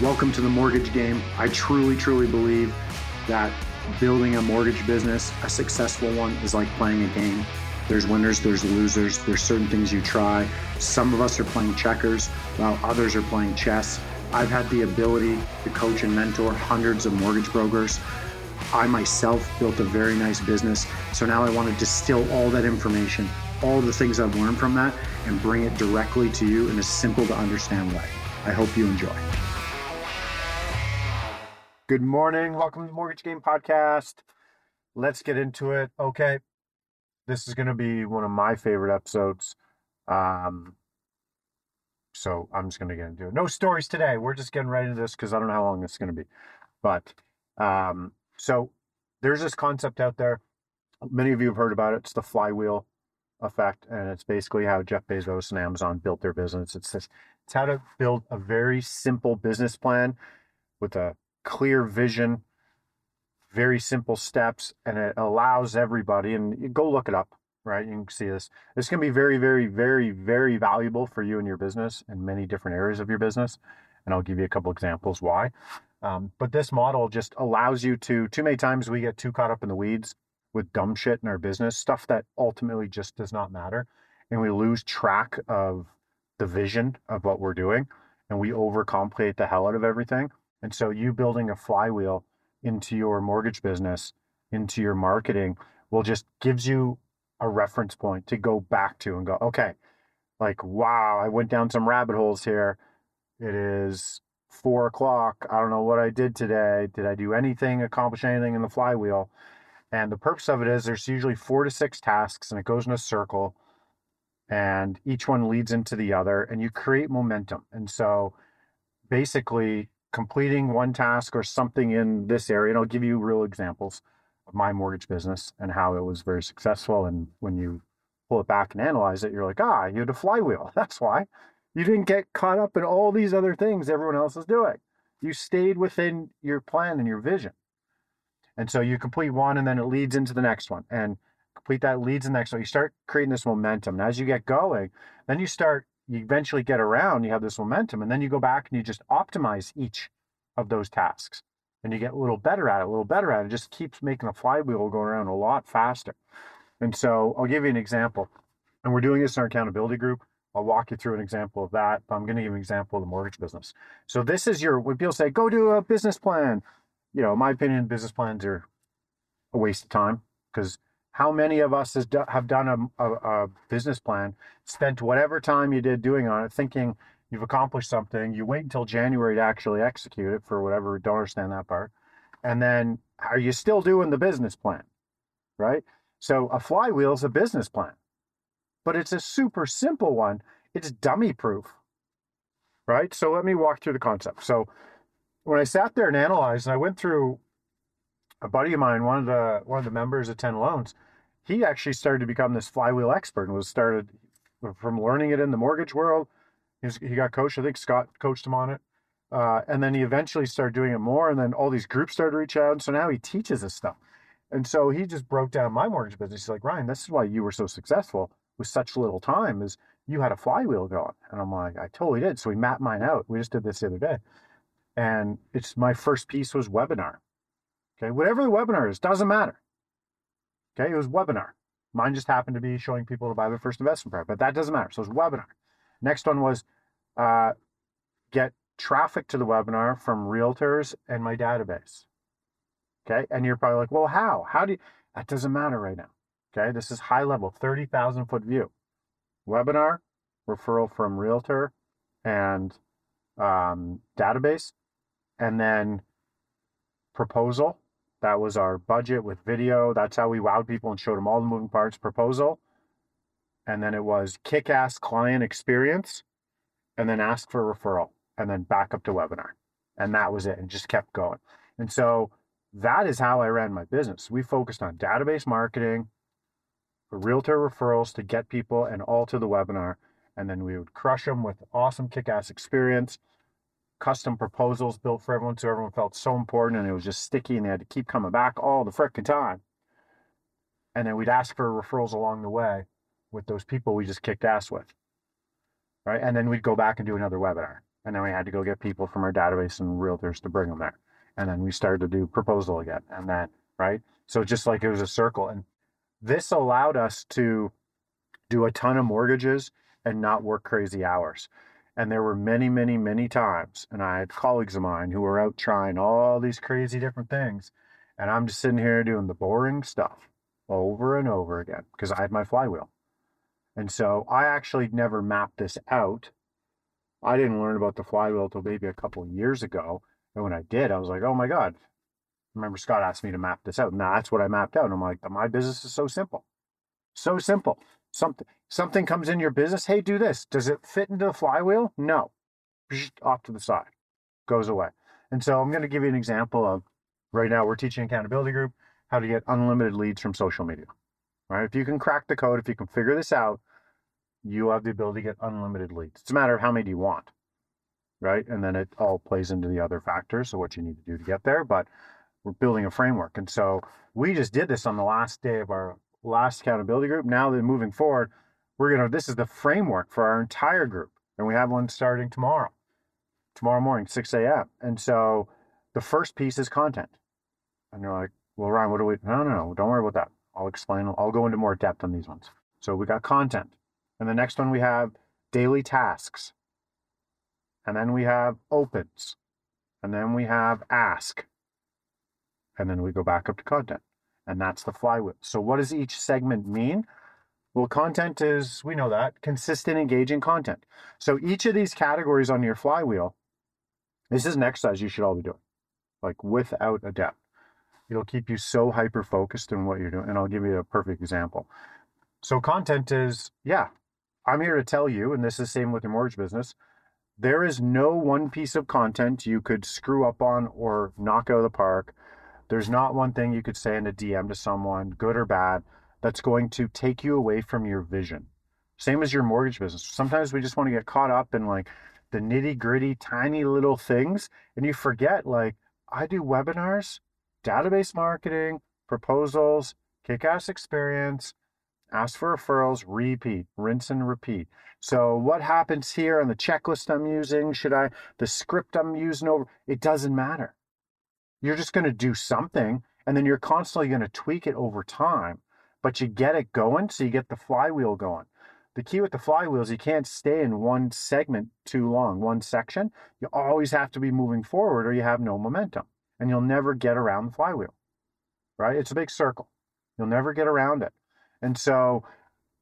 Welcome to the mortgage game. I truly, truly believe that building a mortgage business, a successful one, is like playing a game. There's winners, there's losers, there's certain things you try. Some of us are playing checkers, while others are playing chess. I've had the ability to coach and mentor hundreds of mortgage brokers. I myself built a very nice business. So now I want to distill all that information, all the things I've learned from that, and bring it directly to you in a simple to understand way. I hope you enjoy. Good morning. Welcome to the Mortgage Game Podcast. Let's get into it. Okay. This is going to be one of my favorite episodes. Um, so I'm just going to get into it. No stories today. We're just getting right into this because I don't know how long this is going to be. But um, so there's this concept out there. Many of you have heard about it. It's the flywheel effect. And it's basically how Jeff Bezos and Amazon built their business. It's this, it's how to build a very simple business plan with a clear vision, very simple steps, and it allows everybody, and go look it up, right? You can see this. This can be very, very, very, very valuable for you and your business in many different areas of your business. And I'll give you a couple examples why. Um, but this model just allows you to, too many times we get too caught up in the weeds with dumb shit in our business, stuff that ultimately just does not matter. And we lose track of the vision of what we're doing and we overcomplicate the hell out of everything. And so you building a flywheel into your mortgage business, into your marketing will just gives you a reference point to go back to and go, okay, like, wow, I went down some rabbit holes here. It is four o'clock. I don't know what I did today. Did I do anything, accomplish anything in the flywheel? And the purpose of it is there's usually four to six tasks and it goes in a circle and each one leads into the other and you create momentum. And so basically completing one task or something in this area, and I'll give you real examples of my mortgage business and how it was very successful. And when you pull it back and analyze it, you're like, ah, you had a flywheel. That's why. You didn't get caught up in all these other things everyone else is doing. You stayed within your plan and your vision. And so you complete one and then it leads into the next one. And complete that leads the next one. You start creating this momentum. And as you get going, then you start you eventually get around, you have this momentum, and then you go back and you just optimize each of those tasks. And you get a little better at it, a little better at it. It just keeps making the flywheel go around a lot faster. And so I'll give you an example. And we're doing this in our accountability group. I'll walk you through an example of that, but I'm going to give an example of the mortgage business. So this is your when people say, go do a business plan. You know, my opinion, business plans are a waste of time because how many of us do, have done a, a, a, business plan, spent whatever time you did doing on it, thinking you've accomplished something. You wait until January to actually execute it for whatever, don't understand that part. And then are you still doing the business plan? Right? So a flywheel is a business plan, but it's a super simple one. It's dummy proof. Right? So let me walk through the concept. So when I sat there and analyzed, and I went through a buddy of mine, one of the one of the members of Ten Loans, he actually started to become this flywheel expert and was started from learning it in the mortgage world. He, was, he got coached. I think Scott coached him on it. Uh, and then he eventually started doing it more. And then all these groups started to reach out. And so now he teaches this stuff. And so he just broke down my mortgage business. He's like, Ryan, this is why you were so successful with such little time is you had a flywheel going. And I'm like, I totally did. So we mapped mine out. We just did this the other day. And it's my first piece was webinar. Okay. Whatever the webinar is, doesn't matter. Okay, it was webinar. Mine just happened to be showing people to buy their first investment product, but that doesn't matter. So it's webinar. Next one was uh, get traffic to the webinar from realtors and my database. Okay, and you're probably like, well, how? How do you? That doesn't matter right now. Okay, this is high level, 30,000 foot view. Webinar, referral from realtor and um, database, and then proposal that was our budget with video. That's how we wowed people and showed them all the moving parts proposal. And then it was kick ass client experience and then ask for referral and then back up to webinar. And that was it and just kept going. And so that is how I ran my business. We focused on database marketing, realtor referrals to get people and all to the webinar. And then we would crush them with awesome kick ass experience custom proposals built for everyone so everyone felt so important and it was just sticky and they had to keep coming back all the frickin' time. And then we'd ask for referrals along the way with those people we just kicked ass with. Right. And then we'd go back and do another webinar. And then we had to go get people from our database and realtors to bring them there. And then we started to do proposal again. And then, right? So just like it was a circle. And this allowed us to do a ton of mortgages and not work crazy hours. And there were many, many, many times, and I had colleagues of mine who were out trying all these crazy different things. And I'm just sitting here doing the boring stuff over and over again because I had my flywheel. And so I actually never mapped this out. I didn't learn about the flywheel until maybe a couple of years ago. And when I did, I was like, oh my God. remember Scott asked me to map this out. And that's what I mapped out. And I'm like, my business is so simple. So simple. Something something comes in your business. Hey, do this. Does it fit into the flywheel? No. Off to the side. Goes away. And so I'm going to give you an example of right now we're teaching accountability group how to get unlimited leads from social media. Right? If you can crack the code, if you can figure this out, you have the ability to get unlimited leads. It's a matter of how many do you want. Right? And then it all plays into the other factors, so what you need to do to get there, but we're building a framework. And so we just did this on the last day of our last accountability group. Now that moving forward, we're going to, this is the framework for our entire group. And we have one starting tomorrow, tomorrow morning, 6 a.m. And so the first piece is content. And you're like, well, Ryan, what do we, no, no, no, don't worry about that. I'll explain, I'll go into more depth on these ones. So we got content. And the next one we have daily tasks. And then we have opens. And then we have ask. And then we go back up to content and that's the flywheel. So, what does each segment mean? Well, content is, we know that, consistent, engaging content. So, each of these categories on your flywheel, this is an exercise you should all be doing, like without a doubt. It'll keep you so hyper focused in what you're doing. And I'll give you a perfect example. So, content is, yeah, I'm here to tell you, and this is the same with your mortgage business. There is no one piece of content you could screw up on or knock out of the park there's not one thing you could say in a DM to someone, good or bad, that's going to take you away from your vision. Same as your mortgage business. Sometimes we just want to get caught up in like the nitty gritty, tiny little things, and you forget like I do webinars, database marketing, proposals, kick ass experience, ask for referrals, repeat, rinse and repeat. So what happens here on the checklist I'm using? Should I, the script I'm using over? It doesn't matter. You're just going to do something and then you're constantly going to tweak it over time, but you get it going so you get the flywheel going. The key with the flywheel is you can't stay in one segment too long, one section. You always have to be moving forward or you have no momentum and you'll never get around the flywheel, right? It's a big circle. You'll never get around it. And so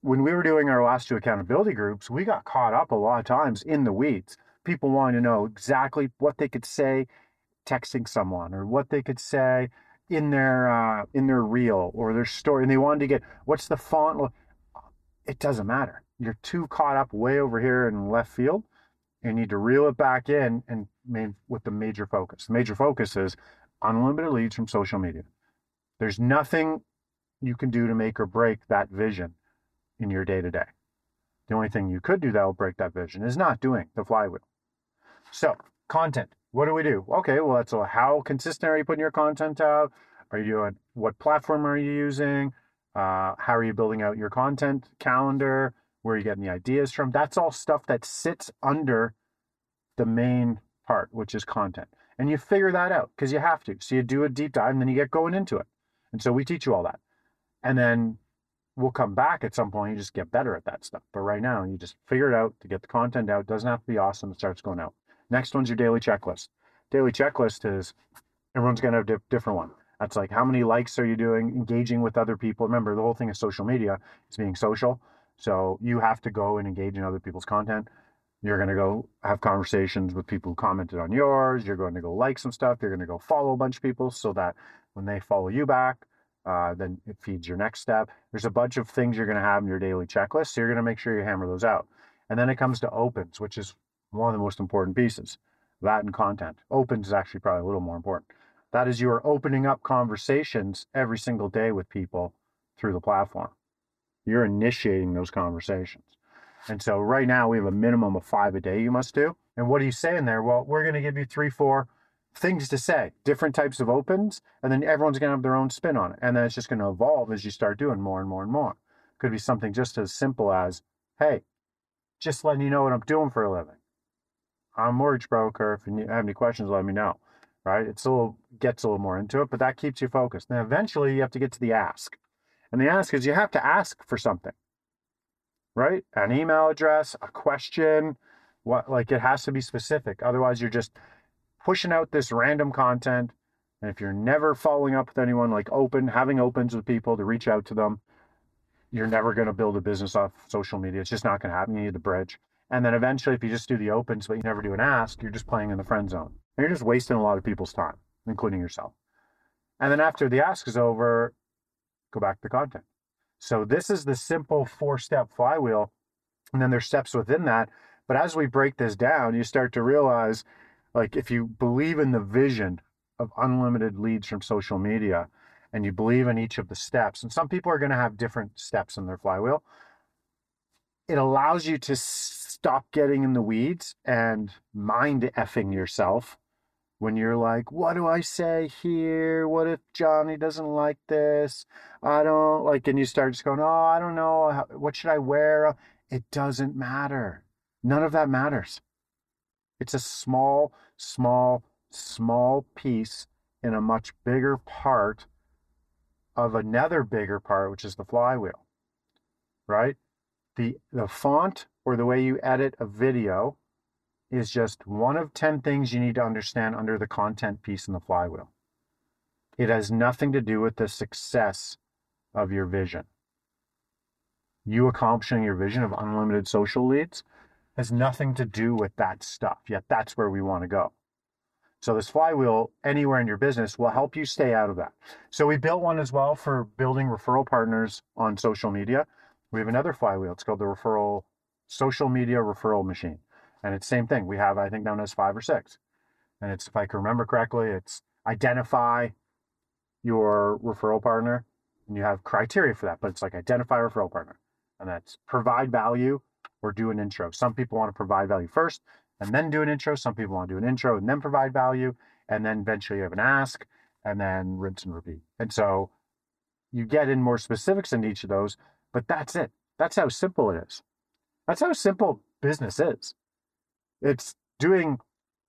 when we were doing our last two accountability groups, we got caught up a lot of times in the weeds. People wanting to know exactly what they could say texting someone or what they could say in their uh, in their reel or their story and they wanted to get what's the font it doesn't matter. You're too caught up way over here in left field you need to reel it back in and main, with the major focus. The major focus is unlimited leads from social media. There's nothing you can do to make or break that vision in your day to day the only thing you could do that will break that vision is not doing the flywheel. So content what do we do? Okay, well, that's a, how consistent are you putting your content out? Are you doing what platform are you using? Uh, how are you building out your content calendar? Where are you getting the ideas from? That's all stuff that sits under the main part, which is content. And you figure that out because you have to. So you do a deep dive and then you get going into it. And so we teach you all that. And then we'll come back at some point. You just get better at that stuff. But right now, you just figure it out to get the content out. It doesn't have to be awesome. It starts going out. Next one's your daily checklist. Daily checklist is everyone's going to have a different one. That's like how many likes are you doing, engaging with other people. Remember, the whole thing of social media is being social. So you have to go and engage in other people's content. You're going to go have conversations with people who commented on yours. You're going to go like some stuff. You're going to go follow a bunch of people so that when they follow you back, uh, then it feeds your next step. There's a bunch of things you're going to have in your daily checklist. So you're going to make sure you hammer those out. And then it comes to opens, which is one of the most important pieces. And content. Opens is actually probably a little more important. That is, you are opening up conversations every single day with people through the platform. You're initiating those conversations. And so right now we have a minimum of five a day you must do. And what are you saying there? Well, we're going to give you three, four things to say, different types of opens, and then everyone's going to have their own spin on it. And then it's just going to evolve as you start doing more and more and more. Could be something just as simple as, hey, just letting you know what I'm doing for a living. I'm a mortgage broker. If you have any questions, let me know. Right? It's a little gets a little more into it, but that keeps you focused. Then eventually you have to get to the ask. And the ask is you have to ask for something. Right? An email address, a question, what like it has to be specific. Otherwise you're just pushing out this random content. And if you're never following up with anyone like open, having opens with people to reach out to them, you're never going to build a business off social media. It's just not going to happen. You need the bridge. And then eventually, if you just do the opens, but you never do an ask, you're just playing in the friend zone. And you're just wasting a lot of people's time, including yourself. And then after the ask is over, go back to content. So this is the simple four step flywheel. And then there's steps within that. But as we break this down, you start to realize like if you believe in the vision of unlimited leads from social media and you believe in each of the steps, and some people are going to have different steps in their flywheel, it allows you to stop getting in the weeds and mind effing yourself when you're like, what do I say here? What if Johnny doesn't like this? I don't like, and you start just going, oh, I don't know. What should I wear? It doesn't matter. None of that matters. It's a small, small, small piece in a much bigger part of another bigger part, which is the flywheel, right? The, the font or the way you edit a video is just one of 10 things you need to understand under the content piece in the flywheel. It has nothing to do with the success of your vision. You accomplishing your vision of unlimited social leads has nothing to do with that stuff, yet that's where we want to go. So this flywheel anywhere in your business will help you stay out of that. So we built one as well for building referral partners on social media. We have another flywheel. It's called the referral social media referral machine. And it's same thing. We have, I think, known as five or six. And it's, if I can remember correctly, it's identify your referral partner. And you have criteria for that, but it's like identify referral partner. And that's provide value or do an intro. Some people want to provide value first and then do an intro. Some people want to do an intro and then provide value. And then eventually you have an ask and then rinse and repeat. And so you get in more specifics in each of those, but that's it. That's how simple it is. That's how simple business is. It's doing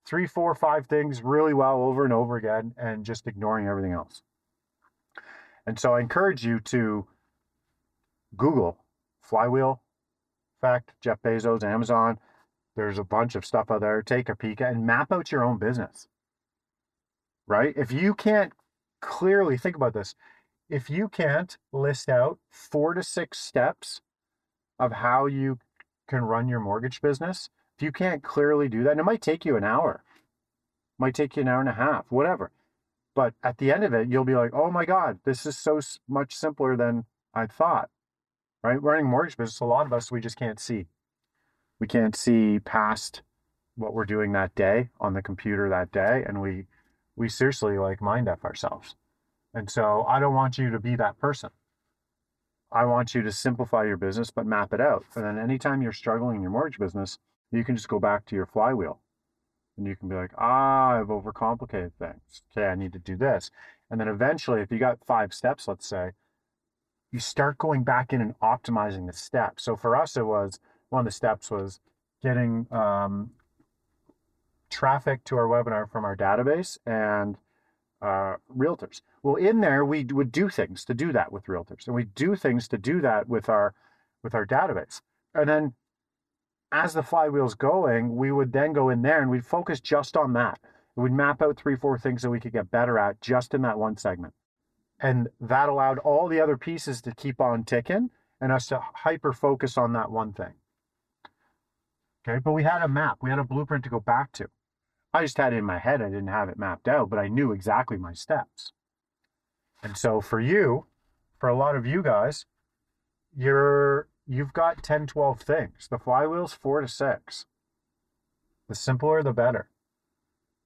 three, four, five things really well over and over again and just ignoring everything else. And so I encourage you to Google flywheel effect, Jeff Bezos, Amazon. There's a bunch of stuff out there. Take a peek and map out your own business. Right? If you can't clearly think about this, if you can't list out four to six steps of how you can run your mortgage business, if you can't clearly do that, and it might take you an hour, might take you an hour and a half, whatever. But at the end of it, you'll be like, oh my God, this is so much simpler than I thought. Right? Running mortgage business, a lot of us, we just can't see. We can't see past what we're doing that day on the computer that day. And we, we seriously like mind F ourselves. And so I don't want you to be that person. I want you to simplify your business, but map it out. And then anytime you're struggling in your mortgage business, you can just go back to your flywheel and you can be like, ah, I've overcomplicated things. Okay, I need to do this. And then eventually, if you got five steps, let's say, you start going back in and optimizing the steps. So for us, it was one of the steps was getting um, traffic to our webinar from our database and uh, realtors. Well, in there we would do things to do that with realtors, and we do things to do that with our with our database. And then, as the flywheel's going, we would then go in there and we'd focus just on that. We'd map out three, four things that we could get better at just in that one segment, and that allowed all the other pieces to keep on ticking and us to hyper focus on that one thing. Okay, but we had a map, we had a blueprint to go back to. I just had it in my head. I didn't have it mapped out, but I knew exactly my steps. And so for you, for a lot of you guys, you're you've got 10, 12 things. The flywheel's four to six. The simpler the better.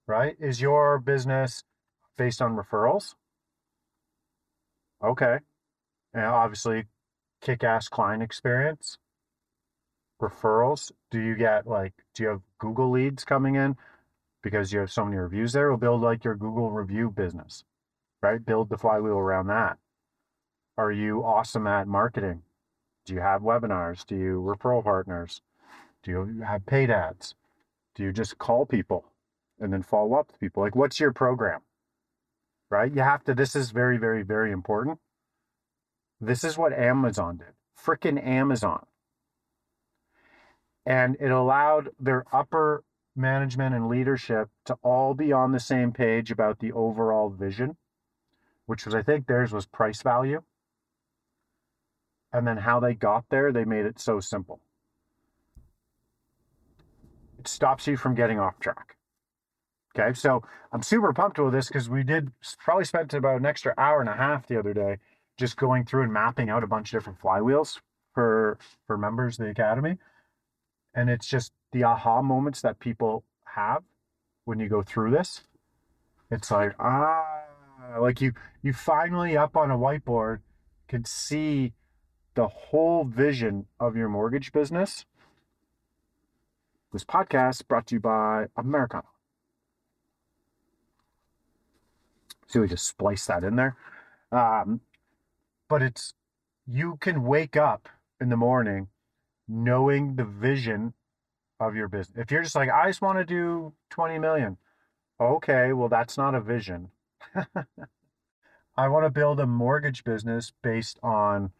Right? Is your business based on referrals? Okay. And obviously kick ass client experience. Referrals. Do you get like do you have Google leads coming in? Because you have so many reviews there, It'll build like your Google review business, right? Build the flywheel around that. Are you awesome at marketing? Do you have webinars? Do you referral partners? Do you have paid ads? Do you just call people and then follow up with people? Like, what's your program? Right? You have to, this is very, very, very important. This is what Amazon did. Freaking Amazon. And it allowed their upper management and leadership to all be on the same page about the overall vision, which was, I think, theirs was price value. And then how they got there, they made it so simple. It stops you from getting off track. Okay, so I'm super pumped with this because we did probably spent about an extra hour and a half the other day just going through and mapping out a bunch of different flywheels for for members of the academy. And it's just the aha moments that people have when you go through this. It's like, ah, like you you finally up on a whiteboard can see the whole vision of your mortgage business. This podcast brought to you by Americano. So we just splice that in there. Um, but it's you can wake up in the morning knowing the vision of your business. If you're just like, I just want to do 20 million. Okay, well, that's not a vision. I want to build a mortgage business based on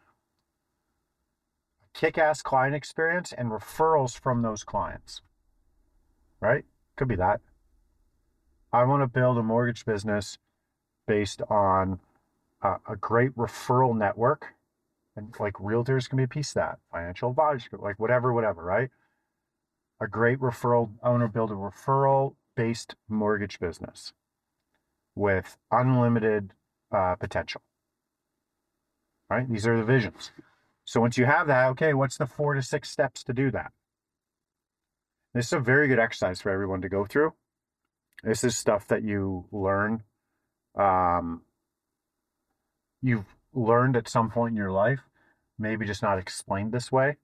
kick ass client experience and referrals from those clients. Right? Could be that. I want to build a mortgage business based on a, a great referral network. And like realtors can be a piece of that, financial advisors, like whatever, whatever, right? A great referral owner build a referral based mortgage business with unlimited uh, potential. Right? These are the visions. So once you have that, okay, what's the four to six steps to do that? This is a very good exercise for everyone to go through. This is stuff that you learn. Um, you've learned at some point in your life, maybe just not explained this way.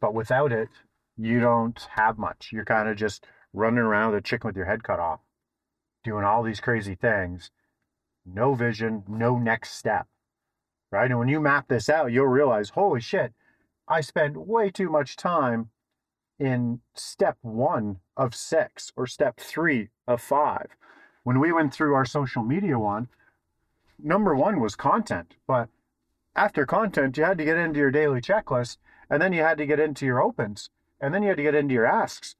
But without it, you don't have much. You're kind of just running around with a chicken with your head cut off, doing all these crazy things. No vision, no next step right? And when you map this out, you'll realize, holy shit, I spent way too much time in step one of six or step three of five. When we went through our social media one, number one was content, but after content, you had to get into your daily checklist, and then you had to get into your opens, and then you had to get into your asks.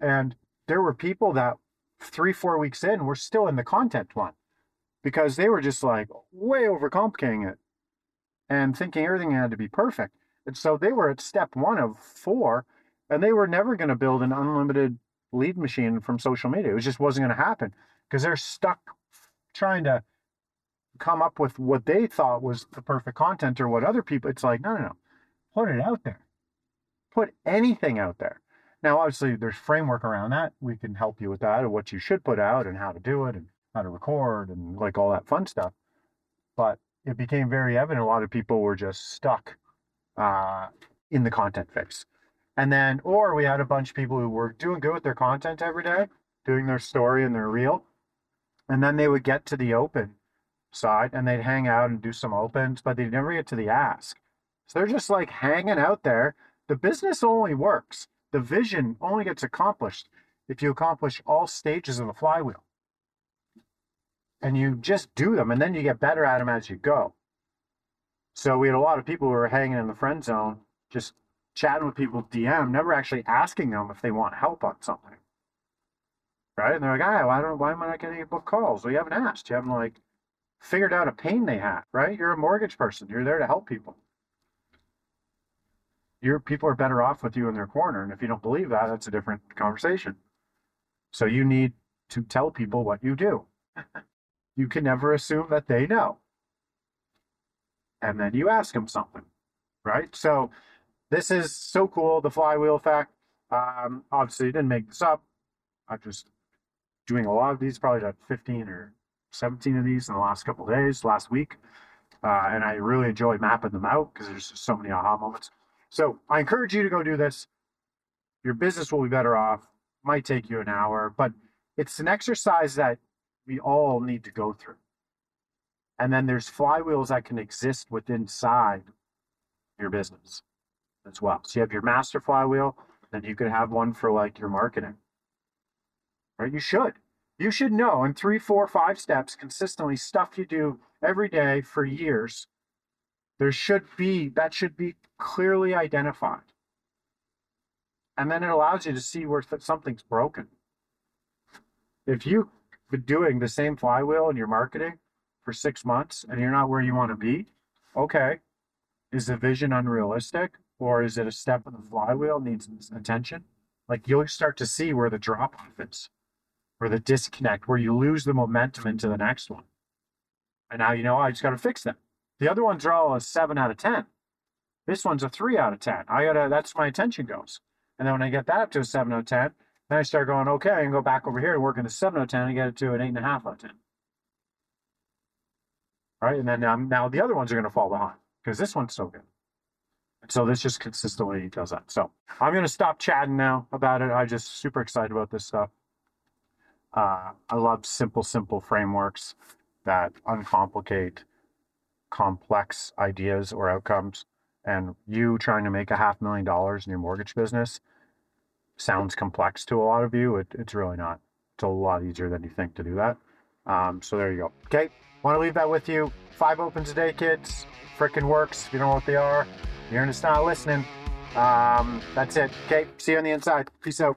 And there were people that three, four weeks in were still in the content one because they were just like way overcomplicating it and thinking everything had to be perfect. And so they were at step one of four, and they were never going to build an unlimited lead machine from social media. It just wasn't going to happen because they're stuck trying to come up with what they thought was the perfect content or what other people. It's like, no, no, no. Put it out there. Put anything out there. Now, obviously, there's framework around that. We can help you with that and what you should put out and how to do it and how to record and like all that fun stuff. But it became very evident a lot of people were just stuck uh, in the content fix. And then, or we had a bunch of people who were doing good with their content every day, doing their story and their reel. And then they would get to the open side and they'd hang out and do some opens, but they'd never get to the ask. So they're just like hanging out there. The business only works, the vision only gets accomplished if you accomplish all stages of the flywheel and you just do them and then you get better at them as you go. So we had a lot of people who were hanging in the friend zone, just chatting with people DM, never actually asking them if they want help on something. Right? And they're like, ah, why don't why am I not getting book calls? Well, you haven't asked. You haven't like figured out a pain they have, right? You're a mortgage person. You're there to help people. Your people are better off with you in their corner. And if you don't believe that, that's a different conversation. So you need to tell people what you do. you can never assume that they know. And then you ask them something, right? So this is so cool, the flywheel effect. Um, obviously, didn't make this up. I'm just doing a lot of these, probably got 15 or 17 of these in the last couple days, last week. Uh, and I really enjoy mapping them out because there's just so many aha moments. So I encourage you to go do this. Your business will be better off. Might take you an hour, but it's an exercise that we all need to go through. And then there's flywheels that can exist within inside your business as well. So you have your master flywheel, then you could have one for like your marketing. right? You should. You should know in three, four, five steps consistently stuff you do every day for years. There should be, that should be clearly identified. And then it allows you to see where th- something's broken. If you've been doing the same flywheel in your marketing for six months and you're not where you want to be, okay. Is the vision unrealistic or is it a step of the flywheel needs attention? Like you'll start to see where the drop off is, where the disconnect, where you lose the momentum into the next one. And now you know oh, I just got to fix them. The other ones are all a seven out of ten. This one's a three out of ten. I gotta. That's where my attention goes. And then when I get that up to a seven out of ten, then I start going, okay, I can go back over here and work in the seven out of ten and get it to an eight and a half out of ten. All right, and then um, now the other ones are going to fall behind because this one's so good. And so this just consistently does that. So I'm going to stop chatting now about it. I'm just super excited about this stuff. Uh, I love simple, simple frameworks that uncomplicate complex ideas or outcomes. And you trying to make a half million dollars in your mortgage business sounds complex to a lot of you. It, it's really not. It's a lot easier than you think to do that. Um, so there you go. Okay, want to leave that with you. Five opens a day, kids. Frickin' works. If you don't know what they are, you're just not listening. Um, that's it. Okay, see you on the inside. Peace out.